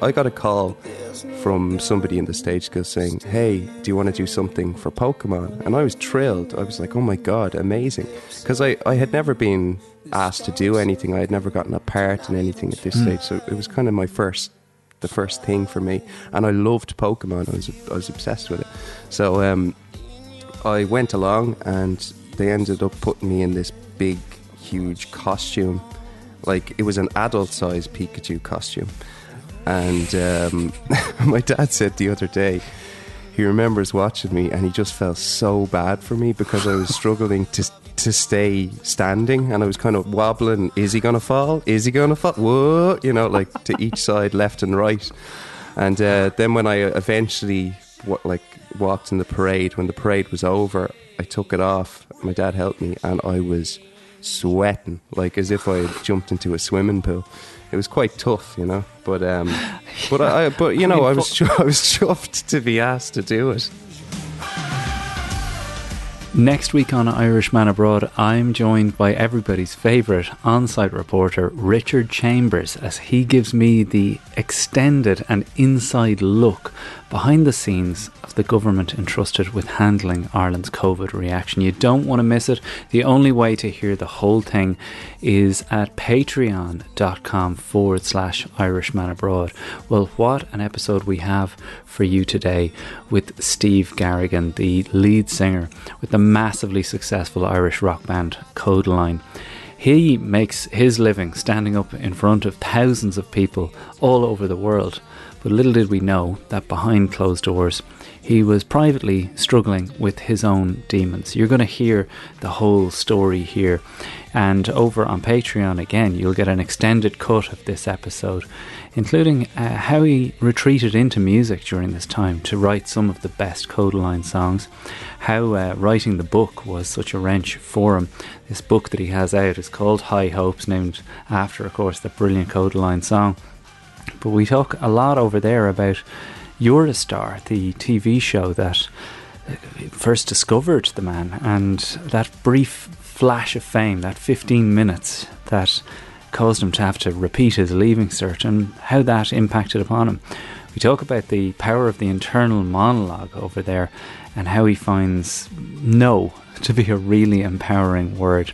I got a call from somebody in the stage school saying, Hey, do you want to do something for Pokemon? And I was thrilled. I was like, Oh my God, amazing. Because I, I had never been asked to do anything, I had never gotten a part in anything at this Mm. stage. So it was kind of my first. The first thing for me, and I loved Pokemon. I was I was obsessed with it. So um, I went along, and they ended up putting me in this big, huge costume. Like it was an adult-sized Pikachu costume, and um, my dad said the other day he remembers watching me and he just felt so bad for me because I was struggling to to stay standing and I was kind of wobbling. Is he gonna fall? Is he gonna fall? Whoa, you know, like to each side, left and right. And uh, then when I eventually wa- like walked in the parade, when the parade was over, I took it off. My dad helped me, and I was sweating like as if I had jumped into a swimming pool. It was quite tough, you know. But um, but I, but you know I was I was chuffed to be asked to do it. Next week on Irishman Abroad, I'm joined by everybody's favourite on site reporter, Richard Chambers, as he gives me the extended and inside look behind the scenes of the government entrusted with handling Ireland's COVID reaction. You don't want to miss it. The only way to hear the whole thing is at patreon.com forward slash Irishman Abroad. Well, what an episode we have for you today with Steve Garrigan, the lead singer with the massively successful Irish rock band Kodaline. He makes his living standing up in front of thousands of people all over the world. But little did we know that behind closed doors, he was privately struggling with his own demons. You're going to hear the whole story here. And over on Patreon again, you'll get an extended cut of this episode, including uh, how he retreated into music during this time to write some of the best Kodaline songs, how uh, writing the book was such a wrench for him. This book that he has out is called High Hopes, named after, of course, the brilliant Kodaline song. But we talk a lot over there about You're a Star, the TV show that uh, first discovered the man, and that brief flash of fame, that 15 minutes that caused him to have to repeat his leaving cert, and how that impacted upon him. We talk about the power of the internal monologue over there and how he finds no to be a really empowering word.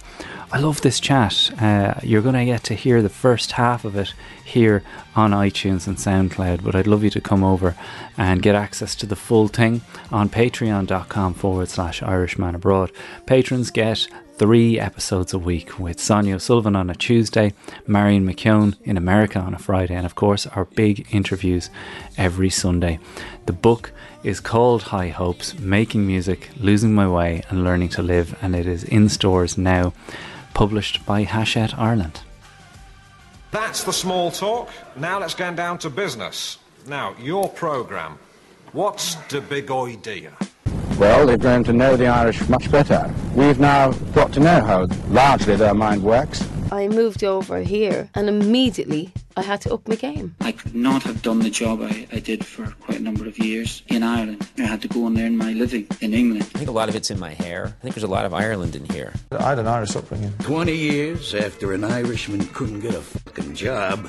I love this chat. Uh, you're going to get to hear the first half of it here on iTunes and SoundCloud, but I'd love you to come over and get access to the full thing on patreon.com forward slash Irishman Abroad. Patrons get three episodes a week with Sonia Sullivan on a Tuesday, Marion McKeown in America on a Friday, and of course our big interviews every Sunday. The book is called High Hopes Making Music, Losing My Way, and Learning to Live, and it is in stores now, published by Hachette Ireland. That's the small talk. Now let's get down to business. Now, your programme. What's the big idea? Well, they've grown to know the Irish much better. We've now got to know how largely their mind works. I moved over here and immediately I had to up my game. I could not have done the job I, I did for quite a number of years in Ireland. I had to go and earn my living in England. I think a lot of it's in my hair. I think there's a lot of Ireland in here. I had an Irish upbringing. 20 years after an Irishman couldn't get a fucking job,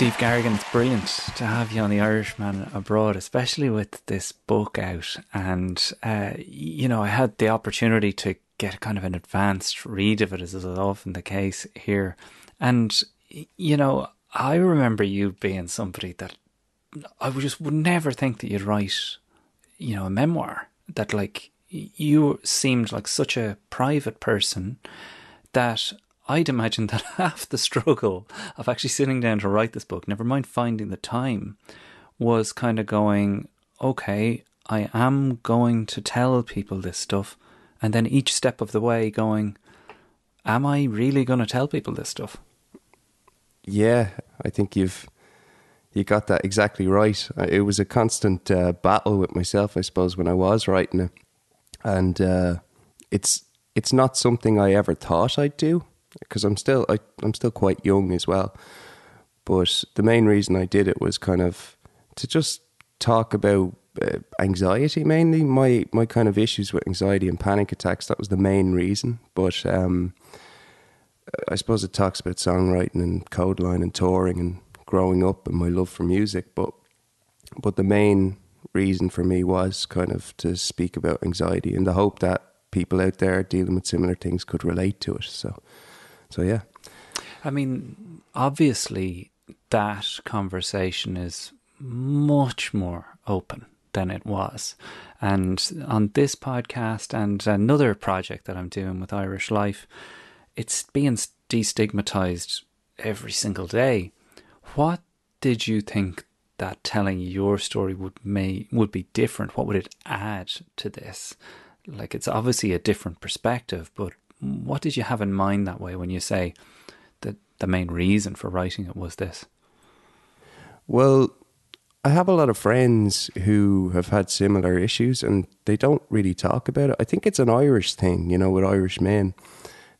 Steve Garrigan, it's brilliant to have you on the Irishman abroad, especially with this book out. And, uh, you know, I had the opportunity to get kind of an advanced read of it, as is often the case here. And, you know, I remember you being somebody that I just would never think that you'd write, you know, a memoir. That, like, you seemed like such a private person that I'd imagine that half the struggle of actually sitting down to write this book, never mind finding the time, was kind of going, okay, I am going to tell people this stuff. And then each step of the way going, am I really going to tell people this stuff? Yeah, I think you've you got that exactly right. It was a constant uh, battle with myself, I suppose, when I was writing it, and uh, it's it's not something I ever thought I'd do because I'm still I, I'm still quite young as well. But the main reason I did it was kind of to just talk about uh, anxiety mainly. My my kind of issues with anxiety and panic attacks. That was the main reason. But um, I suppose it talks about songwriting and Kodaline and touring and growing up and my love for music. But but the main reason for me was kind of to speak about anxiety in the hope that people out there dealing with similar things could relate to it. So so yeah. I mean, obviously, that conversation is much more open than it was. And on this podcast and another project that I'm doing with Irish Life, it's being destigmatized every single day. What did you think that telling your story would may would be different? What would it add to this? Like it's obviously a different perspective, but what did you have in mind that way when you say that the main reason for writing it was this? Well, I have a lot of friends who have had similar issues and they don't really talk about it. I think it's an Irish thing, you know, with Irish men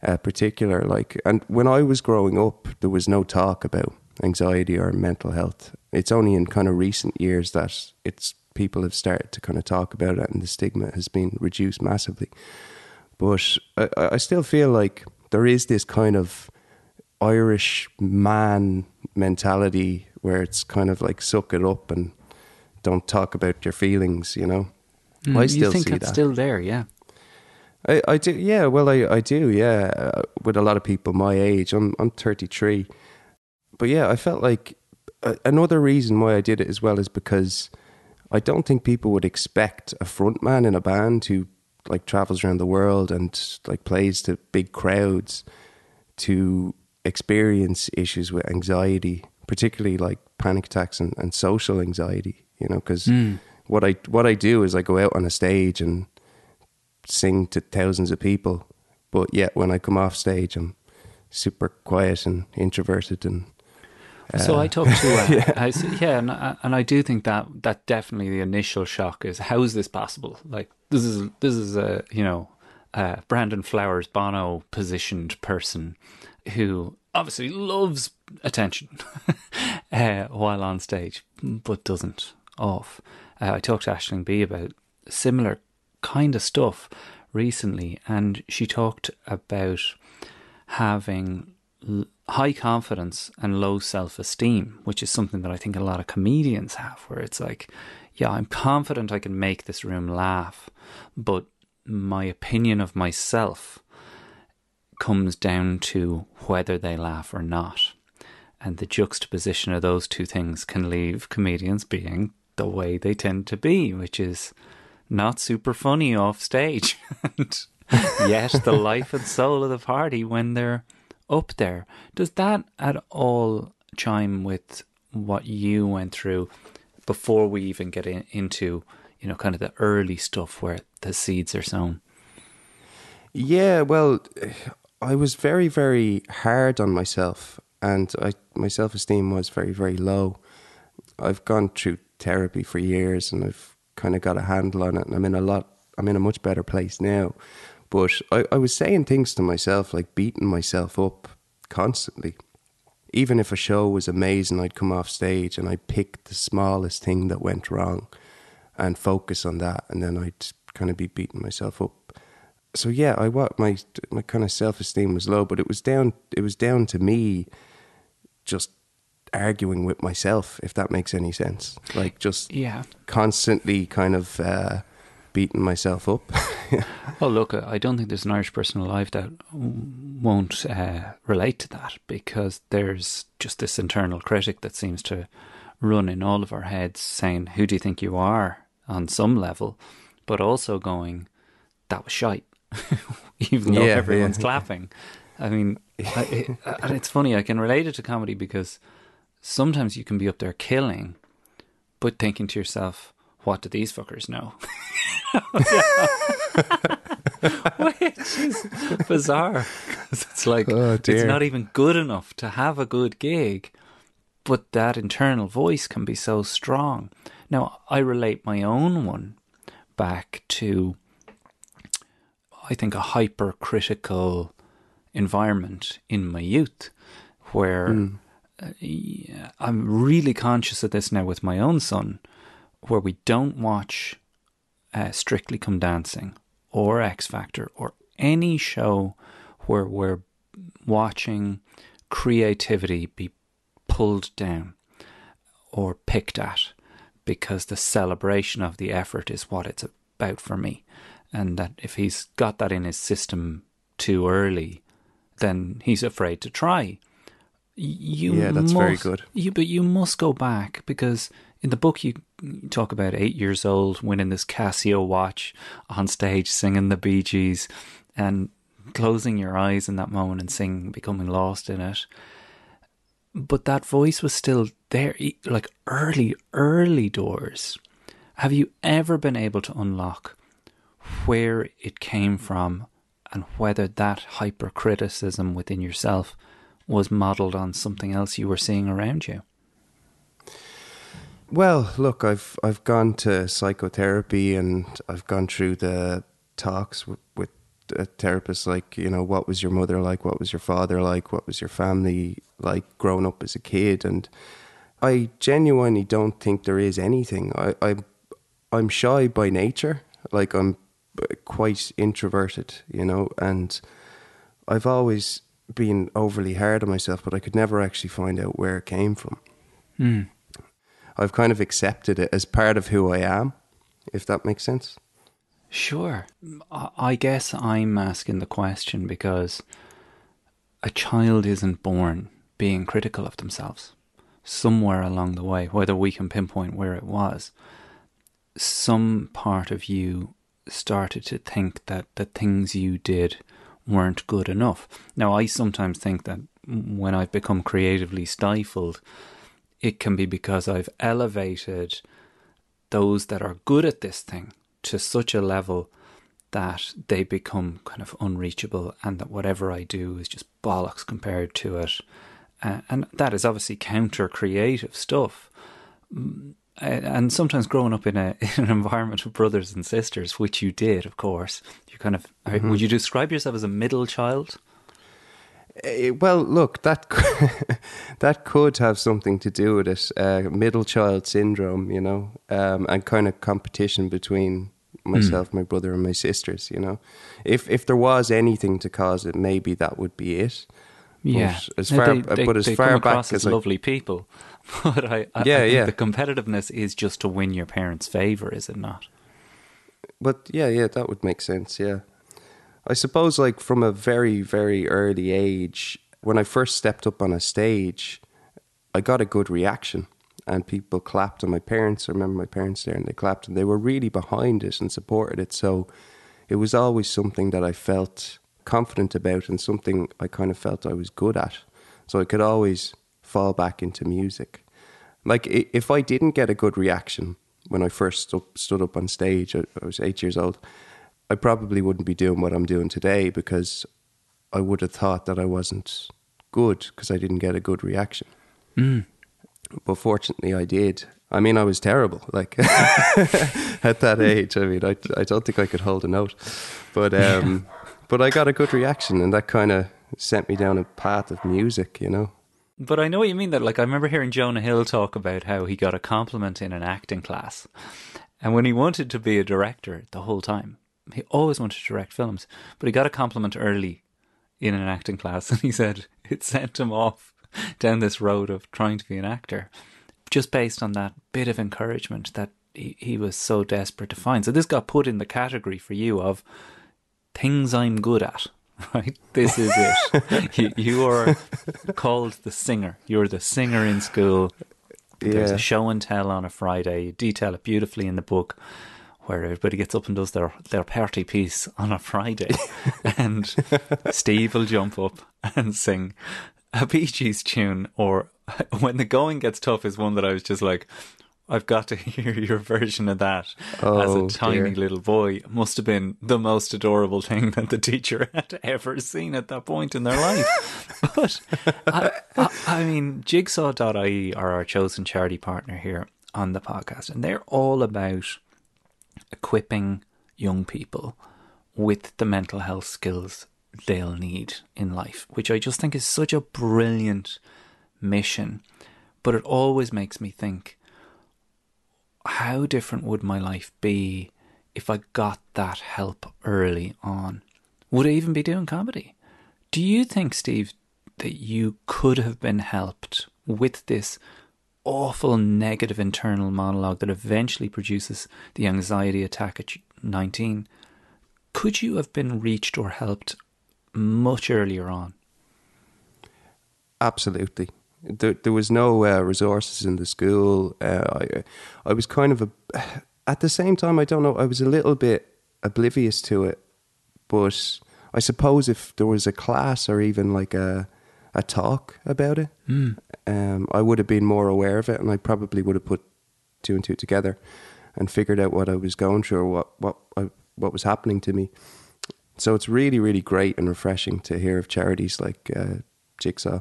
uh, particular like and when I was growing up there was no talk about anxiety or mental health. It's only in kind of recent years that it's people have started to kind of talk about it and the stigma has been reduced massively. But I, I still feel like there is this kind of Irish man mentality where it's kind of like suck it up and don't talk about your feelings, you know. Mm, I still you think see it's that. still there, yeah. I, I do, yeah. Well, I, I do, yeah. Uh, with a lot of people my age, I'm I'm 33, but yeah, I felt like uh, another reason why I did it as well is because I don't think people would expect a frontman in a band who like travels around the world and like plays to big crowds to experience issues with anxiety, particularly like panic attacks and, and social anxiety. You know, because Mm. what I what I do is I go out on a stage and sing to thousands of people, but yet when I come off stage, I'm super quiet and introverted and. so uh, I talk to uh, yeah. I yeah, and I, and I do think that that definitely the initial shock is how is this possible? Like this is this is a you know Brandon Flowers Bono positioned person who obviously loves attention uh, while on stage, but doesn't off. Uh, I talked to Aisling Bea about similar kind of stuff recently, and she talked about having l- high confidence and low self esteem, which is something that I think a lot of comedians have, where it's like, yeah, I'm confident I can make this room laugh, but my opinion of myself comes down to whether they laugh or not. And the juxtaposition of those two things can leave comedians being the way they tend to be, which is not super funny off stage. and yet the life and soul of the party when they're up there. Does that at all chime with what you went through before we even get in, into, you know, kind of the early stuff where the seeds are sown? Yeah, well, I was very, very hard on myself, and I, my self esteem was very, very low. I've gone through therapy for years, and I've kind of got a handle on it, and I'm in a lot. I'm in a much better place now. But I, I was saying things to myself, like beating myself up constantly. Even if a show was amazing, I'd come off stage and I'd pick the smallest thing that went wrong and focus on that, and then I'd kind of be beating myself up so yeah, I what my my kind of self esteem was low, but it was down it was down to me just arguing with myself, if that makes any sense. Like just Yeah. constantly kind of uh, beating myself up. Well, look, I don't think there's an Irish person alive that won't uh, relate to that because there's just this internal critic that seems to run in all of our heads saying, Who do you think you are on some level? But also going, That was shite. Even though Yeah, everyone's yeah. clapping. I mean, I, and it's funny, I can relate it to comedy because sometimes you can be up there killing, but thinking to yourself, What do these fuckers know? which is bizarre 'cause it's like Oh, it's not even good enough to have a good gig but that internal voice can be so strong. Now, I relate my own one back to, I think, a hypercritical environment in my youth where mm. I'm really conscious of this now with my own son, where we don't watch uh, Strictly Come Dancing or X Factor or any show where we're watching creativity be pulled down or picked at because the celebration of the effort is what it's about for me. And that if he's got that in his system too early, then he's afraid to try. You yeah, that's must, very good. You, but you must go back because in the book you talk about eight years old winning this Casio watch on stage, singing the Bee Gees, and closing your eyes in that moment and singing, becoming lost in it. But that voice was still there, like early, early doors. Have you ever been able to unlock where it came from and whether that hypercriticism within yourself was modelled on something else you were seeing around you? Well, look, I've I've gone to psychotherapy and I've gone through the talks with, with a therapist like you know what was your mother like? What was your father like? What was your family like growing up as a kid? And i genuinely don't think there is anything. I i i'm shy by nature. Like i'm quite introverted you know and i've always been overly hard on myself but i could never actually find out where it came from. Mm. i've kind of accepted it as part of who i am if that makes sense Sure. I guess I'm asking the question because a child isn't born being critical of themselves. Somewhere along the way, whether we can pinpoint where it was, some part of you started to think that the things you did weren't good enough. Now, I sometimes think that when I've become creatively stifled, it can be because I've elevated those that are good at this thing to such a level that they become kind of unreachable and that whatever I do is just bollocks compared to it. Uh, and that is obviously counter creative stuff. Mm, and sometimes growing up in, a, in an environment of brothers and sisters, which you did, of course, you kind of mm-hmm. would you describe yourself as a middle child? Uh, well, look, that that could have something to do with it. Uh, middle child syndrome, you know, um, and kind of competition between myself, mm. my brother, and my sisters. You know, if if there was anything to cause it, maybe that would be it. Yeah, but as far they, they, but as far back as, as lovely people, but I, I yeah, I yeah, the competitiveness is just to win your parents' favor, is it not? But yeah, yeah, that would make sense. Yeah. I suppose, like from a very, very early age, when I first stepped up on a stage, I got a good reaction and people clapped. And my parents, I remember my parents there and they clapped and they were really behind it and supported it. So it was always something that I felt confident about and something I kind of felt I was good at. So I could always fall back into music. Like if I didn't get a good reaction when I first stood up on stage, I was eight years old I probably wouldn't be doing what I'm doing today because I would have thought that I wasn't good because I didn't get a good reaction. Mm. But fortunately, I did. I mean, I was terrible. Like at that age, I mean, I, I don't think I could hold a note, but um, but I got a good reaction, and that kind of sent me down a path of music, you know. But I know what you mean. That like I remember hearing Jonah Hill talk about how he got a compliment in an acting class, and when he wanted to be a director the whole time, he always wanted to direct films, but he got a compliment early in an acting class, and he said it sent him off down this road of trying to be an actor, just based on that bit of encouragement that he, he was so desperate to find. So this got put in the category for you of things I'm good at. Right, this is it. you, you are called the singer. You're the singer in school. There's a show and tell on a Friday. You detail it beautifully in the book where everybody gets up and does their, their party piece on a Friday. and Steve will jump up and sing a Bee Gees tune, or when the going gets tough, is one that I was just like, I've got to hear your version of that Oh, as a oh, tiny dear. little boy. It must have been the most adorable thing that the teacher had ever seen at that point in their life. but I, I, I mean, Jigsaw.ie are our chosen charity partner here on the podcast, and they're all about equipping young people with the mental health skills they'll need in life, which I just think is such a brilliant mission. But it always makes me think how different would my life be if I got that help early on? Would I even be doing comedy? Do you think, Steve, that you could have been helped with this awful negative internal monologue that eventually produces the anxiety attack at 19? Could you have been reached or helped much earlier on? Absolutely. There, there was no uh, resources in the school. Uh, I, I was kind of a. At the same time, I don't know. I was a little bit oblivious to it, but I suppose if there was a class or even like a a talk about it, Mm. um, I would have been more aware of it, and I probably would have put two and two together and figured out what I was going through or what what I, what was happening to me. So it's really really great and refreshing to hear of charities like uh, Jigsaw,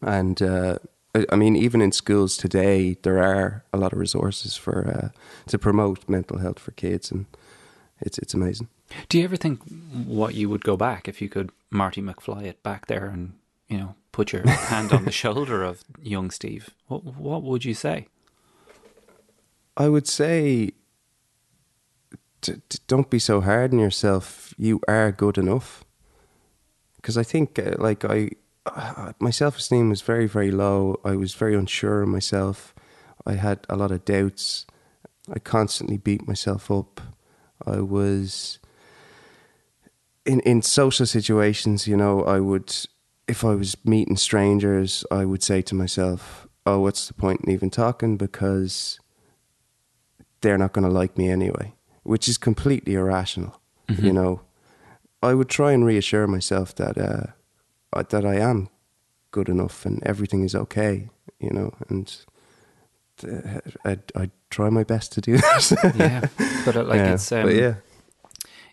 and uh, I I mean even in schools today there are a lot of resources for uh, to promote mental health for kids, and it's it's amazing. Do you ever think what you would go back if you could Marty McFly it back there and you know put your hand on the shoulder of young Steve? What what would you say? I would say, t- t- don't be so hard on yourself. You are good enough. Because I think, uh, like I, uh, my self esteem was very, very low. I was very unsure of myself. I had a lot of doubts. I constantly beat myself up. I was in in social situations. You know, I would, if I was meeting strangers, I would say to myself, "Oh, what's the point in even talking?" Because they're not going to like me anyway, which is completely irrational. Mhm. You know, I would try and reassure myself that uh, uh, that I am good enough and everything is okay. You know, and uh, I I try my best to do that. yeah, but uh, like Yeah, it's um, but yeah,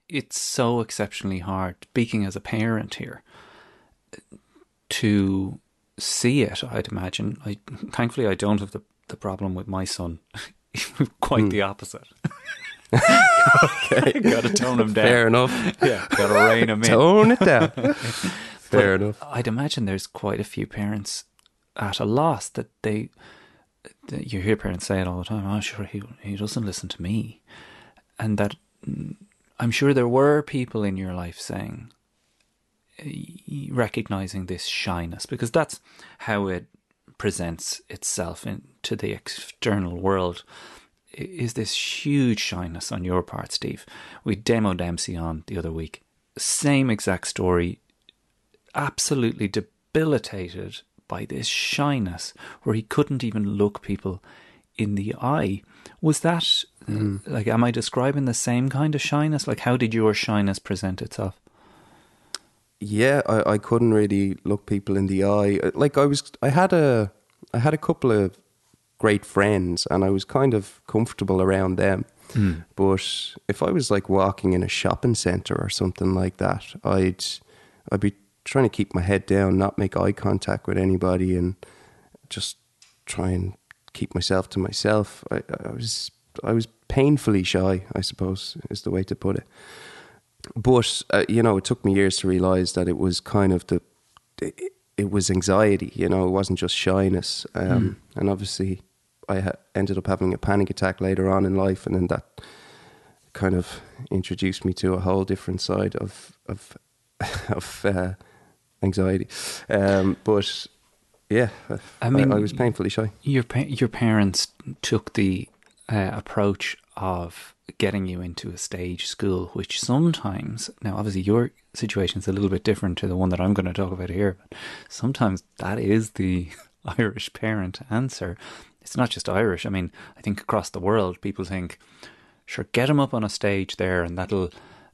it's so exceptionally hard. Speaking as a parent here, to see it, I'd imagine. I thankfully I don't have the the problem with my son. Quite Hmm. the opposite. okay, got to tone him down. Fair enough. Yeah, got to rein him in. Tone it down. Fair But enough. I'd imagine there's quite a few parents at a loss that they. that You hear parents say it all the time. Oh, sure, he he doesn't listen to me, and that mm, I'm sure there were people in your life saying, recognizing this shyness because that's how it presents itself in, to the external world. Is this huge shyness on your part, Steve? We Damo Dempsey on the other week. Same exact story, absolutely debilitated by this shyness where he couldn't even look people in the eye. Was that Mm. like am I describing the same kind of shyness? Like how did your shyness present itself? Yeah, I, I couldn't really look people in the eye. Uh, Like I was, I had a, I had a couple of great friends, and I was kind of comfortable around them. Mm. But if I was like walking in a shopping center or something like that, I'd, I'd be trying to keep my head down, not make eye contact with anybody, and just try and keep myself to myself. I, I was, I was painfully shy. I suppose is the way to put it but uh, you know, it took me years to realize that it was kind of the it, it was anxiety. You know, it wasn't just shyness. Um, And obviously, I ha- ended up having a panic attack later on in life, and then that kind of introduced me to a whole different side of of of uh, anxiety. Um, but yeah, I mean, I, was painfully shy. Your pa- your parents took the uh, approach of getting you into a stage school, which sometimes now obviously your situation is a little bit different to the one that I'm going to talk about here, but sometimes that is the Irish parent answer. It's not just Irish. I mean, I think across the world, people think, sure, get him up on a stage there, and that'll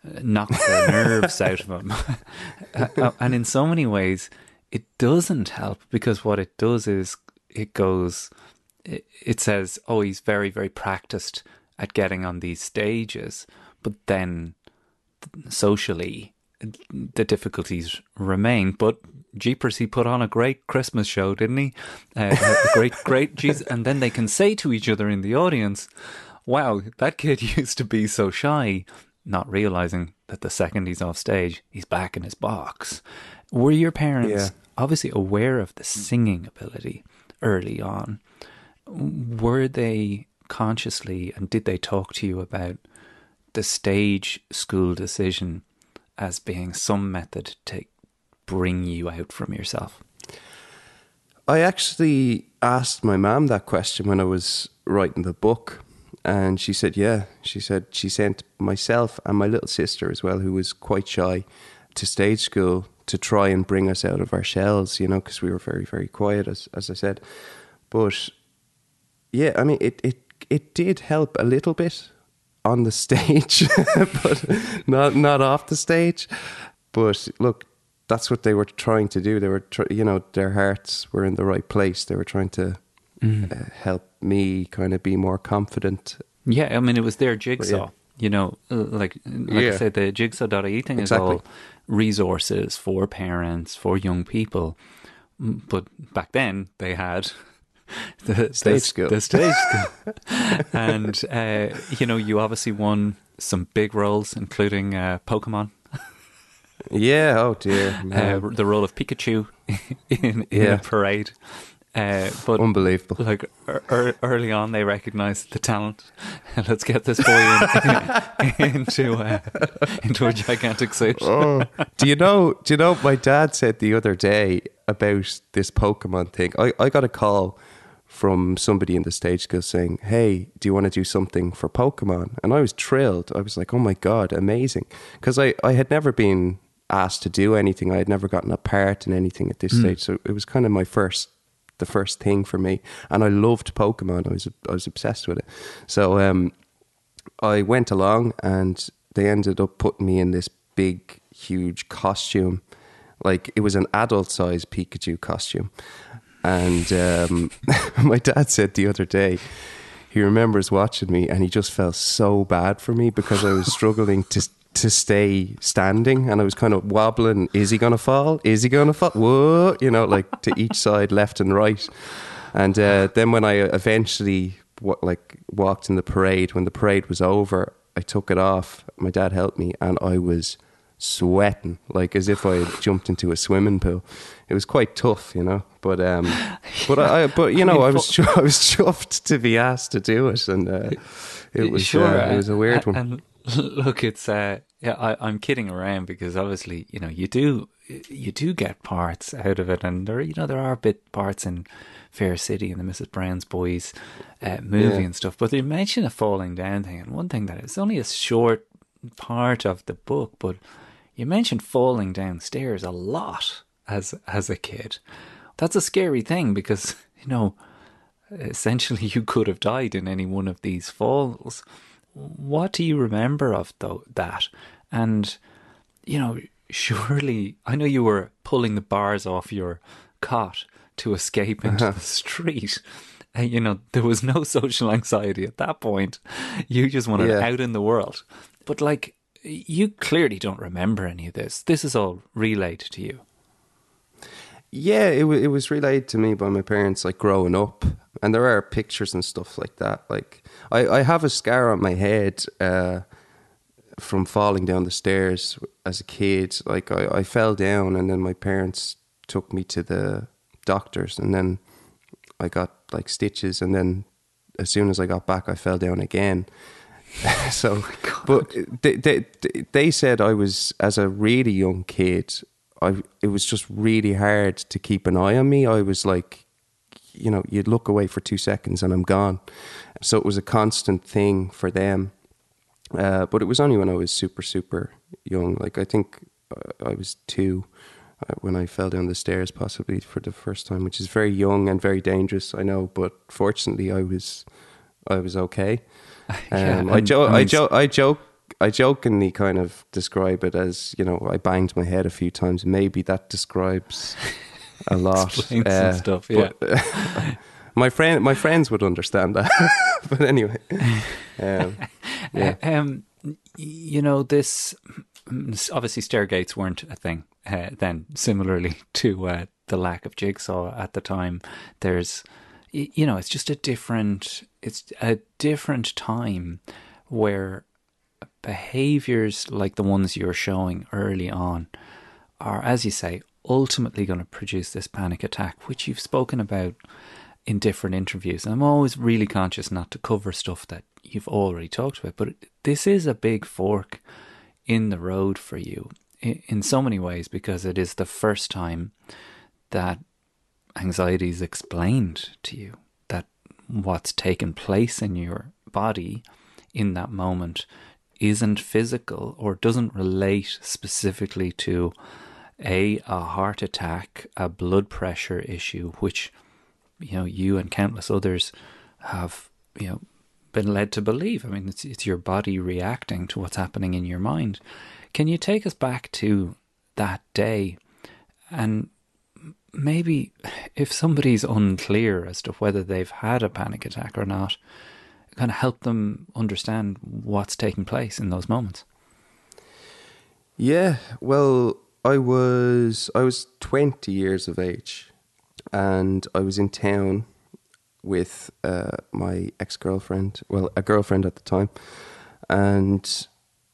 uh, knock the nerves out of him. Uh, and in so many ways, it doesn't help because what it does is it goes it says, oh, he's very, very practiced at getting on these stages, but then socially, the difficulties remain. But Jeepers, he put on a great Christmas show, didn't he? Uh, a great, great, geez. And then they can say to each other in the audience, wow, that kid used to be so shy, not realizing that the second he's off stage, he's back in his box. Were your parents Yeah. obviously aware of the singing ability early on? Were they consciously and did they talk to you about the stage school decision as being some method to bring you out from yourself? I actually asked my mum that question when I was writing the book, and she said, "Yeah." She said she sent myself and my little sister as well, who was quite shy, to stage school to try and bring us out of our shells. You know, because we were very, very quiet, as as I said. But yeah, I mean, it it it did help a little bit on the stage, but not not off the stage. But look, that's what they were trying to do. They were, tr- you know, their hearts were in the right place. They were trying to Mhm. uh, help me kind of be more confident. Yeah, I mean, it was their jigsaw. yeah. You know, uh, like like I said, the jigsaw.ie thing is all resources for parents, for young people. Mm, But back then, they had the Stage the, school. The stage school. and, uh, you know, you obviously won some big roles, including uh, Pokemon. Yeah. Oh dear. Uh, the role of Pikachu in, in Yeah. a parade. Uh, but Unbelievable. Like er, er, early on, they recognised the talent. Let's get this boy in, into uh, into a gigantic suit. oh, do you know? Do you know? My dad said the other day about this Pokemon thing. I, I got a call from somebody in the stage school saying, "Hey, do you want to do something for Pokemon?" And I was thrilled. I was like, "Oh my god, amazing!" Because I I had never been asked to do anything. I had never gotten a part in anything at this Mm. stage, so it was kind of my first the first thing for me. And I loved Pokemon. I was I was obsessed with it. So um, I went along and they ended up putting me in this big, huge costume. Like it was an adult size Pikachu costume. And um, my dad said the other day, he remembers watching me and he just felt so bad for me because I was struggling to to stay standing and I was kind of wobbling. Is he going to fall? Is he going to fall? Whoa, you know, like to each side, left and right. And uh, then when I eventually like walked in the parade, when the parade was over, I took it off. My dad helped me, and I was sweating like as if I had jumped into a swimming pool. It was quite tough, you know. But um, but I, but you I know, mean, I was I was chuffed to be asked to do it, and uh, it was sure. uh, it was a weird one. And look, it's uh, yeah, I, I'm kidding around because obviously, you know, you do you do get parts out of it, and there, you know, there are bit parts in Fair City and the Mrs. Brown's Boys uh, movie Yeah. and stuff. But they mention a falling down thing, and one thing that it's only a short part of the book, but you mentioned falling downstairs a lot as as a kid. That's a scary thing because you know essentially you could have died in any one of these falls. What do you remember of though that? And you know, surely I know you were pulling the bars off your cot to escape into Uh-huh. the street. Uh, you know, there was no social anxiety at that point. You just wanted Yeah. out in the world. But like you clearly don't remember any of this. This is all relayed to you. Yeah, it wa it was relayed to me by my parents, like growing up, and there are pictures and stuff like that. Like I, I have a scar on my head uh, from falling down the stairs as a kid. Like I, I fell down, and then my parents took me to the doctors, and then I got like stitches, and then as soon as I got back, I fell down again. so, but they, they they said I was as a really young kid. I it was just really hard to keep an eye on me. I was like, you know, you'd look away for two seconds and I'm gone. So it was a constant thing for them. Uh, but it was only when I was super super young. Like I think uh, I was two uh, when I fell down the stairs, possibly for the first time, which is very young and very dangerous. I know, but fortunately, I was I was okay. Yeah, Um, I, and- jo- I I, jo- I joke. I jokingly kind of describe it as you know I banged my head a few times. Maybe that describes a lot. Explains some stuff, yeah. but, my friend, my friends would understand that. but anyway, um, yeah. Um, you know, this obviously stairgates weren't a thing uh, then. Similarly to uh, the lack of jigsaw at the time, there's, you know, it's just a different, it's a different time where behaviors like the ones you're showing early on are, as you say, ultimately going to produce this panic attack, which you've spoken about in different interviews. And I'm always really conscious not to cover stuff that you've already talked about, but this is a big fork in the road for you in so many ways because it is the first time that anxiety is explained to you, that what's taken place in your body in that moment isn't physical or doesn't relate specifically to a a heart attack, a blood pressure issue, which you know you and countless others have you know been led to believe. I mean, it's it's your body reacting to what's happening in your mind. Can you take us back to that day and maybe if somebody's unclear as to whether they've had a panic attack or not, kind of help them understand what's taking place in those moments? Yeah, well, I was I was 20 years of age and I was in town with uh, my ex girlfriend, well, a girlfriend at the time, and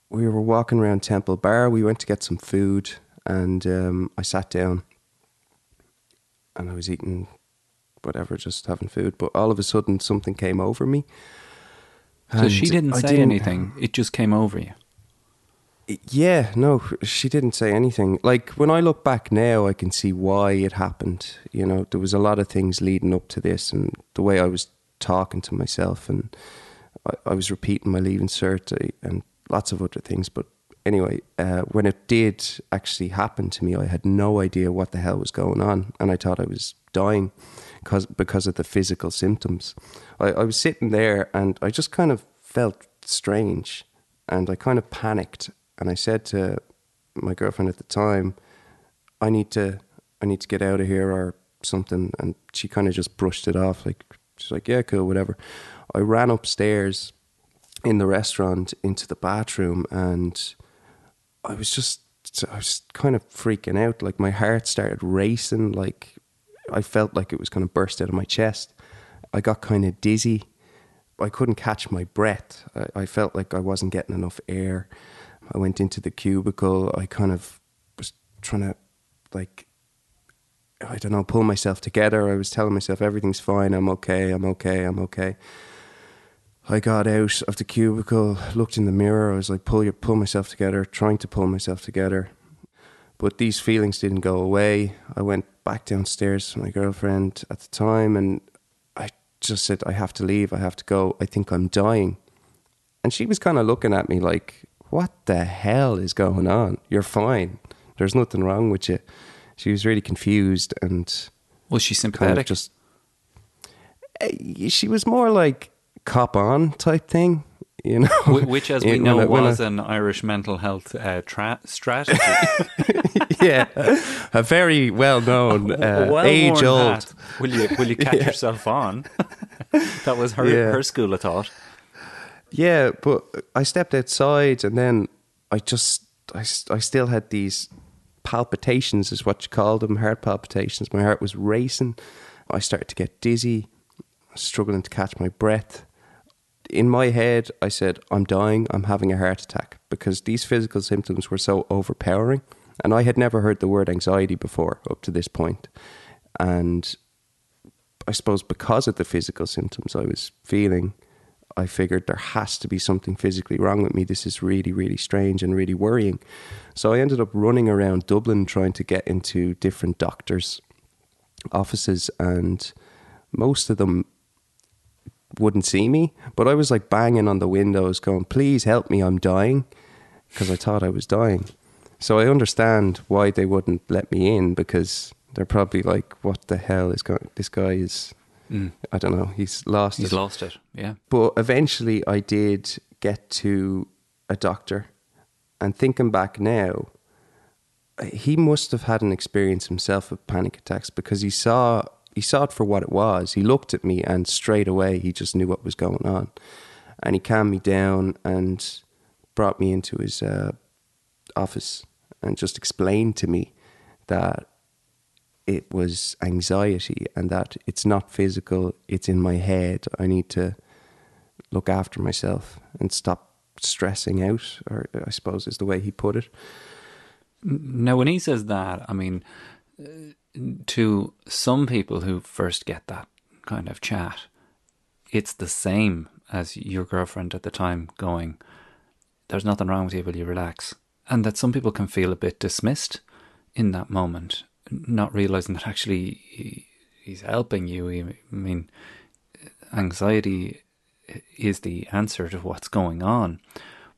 we were walking around Temple Bar. We went to get some food, and um, I sat down, and I was eating whatever, just having food. But all of a sudden, something came over me. So she didn't say didn't, anything; it just came over you. Yeah, no, she didn't say anything. Like when I look back now, I can see why it happened. You know, there was a lot of things leading up to this, and the way I was talking to myself, and I, I was repeating my leaving cert, and lots of other things. But anyway, uh, when it did actually happen to me, I had no idea what the hell was going on, and I thought I was dying because because of the physical symptoms. I, I was sitting there, and I just kind of felt strange, and I kind of panicked and I said to my girlfriend at the time, I need to I need to get out of here or something and she kind of just brushed it off like she's like yeah cool whatever I ran upstairs in the restaurant into the bathroom and I was just I was kind of freaking out like my heart started racing like I felt like it was going to burst out of my chest I got kind of dizzy I couldn't catch my breath I, I felt like I wasn't getting enough air I went into the cubicle. I kind of was trying to, like, I don't know, pull myself together. I was telling myself everything's fine. I'm okay. I'm okay. I'm okay. I got out of the cubicle, looked in the mirror. I was like, pull your, pull myself together, trying to pull myself together. But these feelings didn't go away. I went back downstairs to my girlfriend at the time, and I just said, I have to leave. I have to go. I think I'm dying. And she was kind of looking at me like, what the hell is going on? You're fine. There's nothing wrong with you. She was really confused and was she sympathetic? Kind of just eh, she was more like cop on type thing, you know. Which, as we know, I, was I, an Irish mental health uh, tra- strategy. yeah, a very well known, uh, well age old. Will you will you catch yeah. yourself on? that was her yeah. her school of thought. Yeah, but I stepped outside and then I just, I, I still had these palpitations, is what you call them, heart palpitations. My heart was racing. I started to get dizzy, struggling to catch my breath. In my head, I said, I'm dying, I'm having a heart attack because these physical symptoms were so overpowering. And I had never heard the word anxiety before up to this point. And I suppose because of the physical symptoms I was feeling, I figured there has to be something physically wrong with me. This is really, really strange and really worrying. So I ended up running around Dublin trying to get into different doctors' offices, and most of them wouldn't see me. But I was like banging on the windows, going, Please help me, I'm dying, because I thought I was dying. So I understand why they wouldn't let me in because they're probably like, What the hell is going this guy is Mm. I don't know. He's lost He's it. lost it, yeah. But eventually I did get to a doctor. And thinking back now, he must have had an experience himself of panic attacks because he saw he saw it for what it was. He looked at me and straight away he just knew what was going on, and he calmed me down and brought me into his uh, office and just explained to me that it was anxiety and that it's not physical, it's in my head. I need to look after myself and stop stressing out, or I suppose is the way he put it. Now, when he says that, I mean, to some people who first get that kind of chat, it's the same as your girlfriend at the time going, There's nothing wrong with you, will you relax? And that some people can feel a bit dismissed in that moment, not realizing that actually he, he's helping you. I mean, anxiety is the answer to what's going on.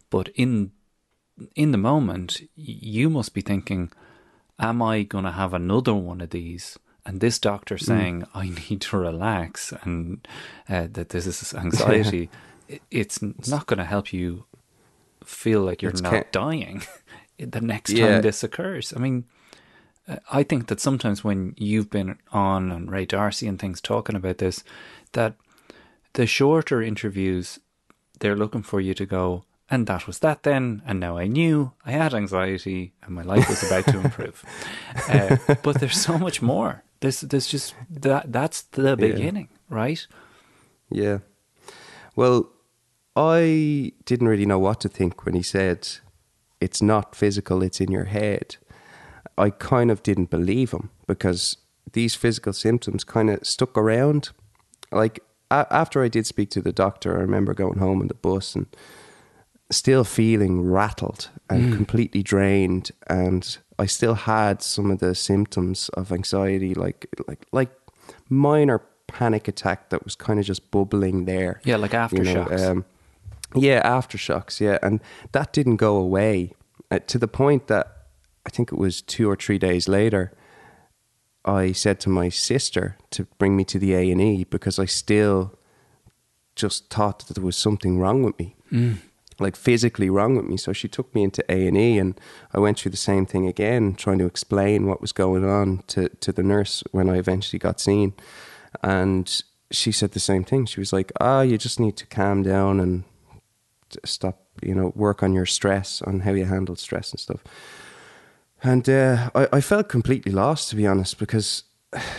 But in in the moment, you must be thinking, "Am I going to have another one of these?" And this doctor Mm. saying, "I need to relax," and uh, that this is anxiety. it- it's not going to help you feel like you're It's not ca- dying the next Yeah. time this occurs. I mean, uh, I think that sometimes when you've been on and Ray D'Arcy and things talking about this, that the shorter interviews, they're looking for you to go, and that was that then, and now I knew I had anxiety and my life was about to improve. Uh, but there's so much more. There's, there's just that. That's the beginning, right? Yeah. Well, I didn't really know what to think when he said it's not physical, it's in your head. I kind of didn't believe him because these physical symptoms kind of stuck around. Like a- after I did speak to the doctor, I remember going home on the bus and still feeling rattled and Mm. completely drained and I still had some of the symptoms of anxiety like like like minor panic attack that was kind of just bubbling there. Yeah, like aftershocks. um, yeah, aftershocks, yeah. And that didn't go away uh, to the point that I think it was 2 or 3 days later I said to my sister to bring me to the A&E because I still just thought that there was something wrong with me Mm. Like physically wrong with me. So she took me into A and E, and I went through the same thing again, trying to explain what was going on to to the nurse when I eventually got seen, and she said the same thing. She was like, "Ah, you just need to calm down and stop, you know, work on your stress, on how you handle stress and stuff." And uh, I, I felt completely lost, to be honest, because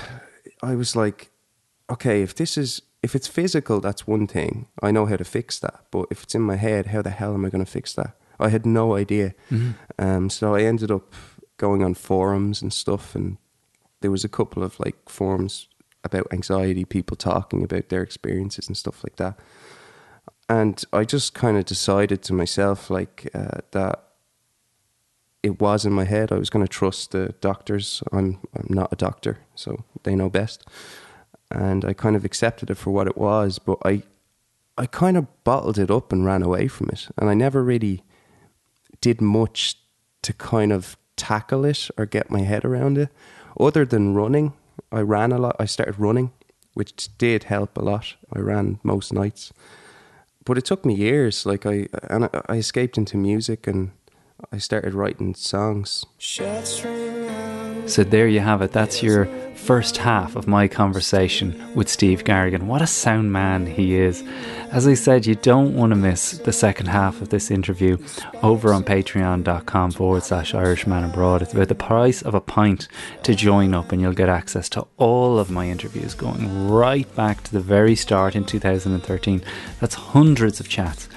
I was like, okay, if this is if it's physical, that's one thing. I know how to fix that. But if it's in my head, how the hell am I going to fix that? I had no idea. Mhm. Um, so I ended up going on forums and stuff, and there was a couple of like forums about anxiety, people talking about their experiences and stuff like that. And I just kind of decided to myself like uh, that it was in my head. I was going to trust the doctors. I'm I'm not a doctor, so they know best. And I kind of accepted it for what it was, but I I kind of bottled it up and ran away from it. And I never really did much to kind of tackle it or get my head around it other than running. I ran a lot. I started running, which did help a lot. I ran most nights. But it took me years. Like I and I, escaped into music and I started writing songs. So there you have it. That's your first half of my conversation with Steve Garrigan. What a sound man he is. As I said, you don't want to miss the second half of this interview over on patreon.com forward slash Irishman Abroad. It's about the price of a pint to join up, and you'll get access to all of my interviews going right back to the very start in 2013. That's hundreds of chats.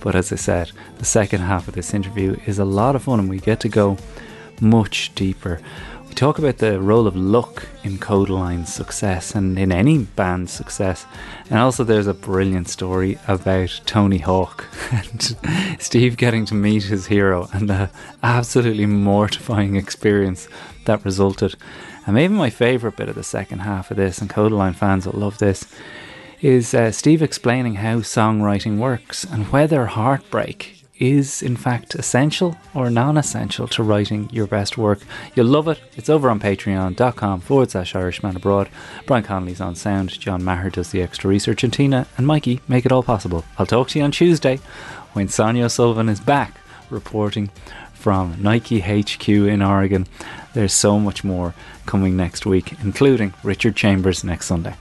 But as I said, the second half of this interview is a lot of fun, and we get to go much deeper. We talk about the role of luck in Kodaline's success and in any band's success. And also, there's a brilliant story about Tony Hawk and Steve getting to meet his hero and the absolutely mortifying experience that resulted. And maybe my favourite bit of the second half of this, and Codeline fans will love this, is uh, Steve explaining how songwriting works and whether heartbreak is in fact essential or non-essential to writing your best work. You'll love it. It's over on patreon.com forward slash Irishman Abroad. Brian Connolly's on sound, John Maher does the extra research, and Tina and Mikey make it all possible. I'll talk to you on Tuesday when Sonia O'Sullivan is back reporting from Nike HQ in Oregon. There's so much more coming next week, including Richard Chambers next Sunday.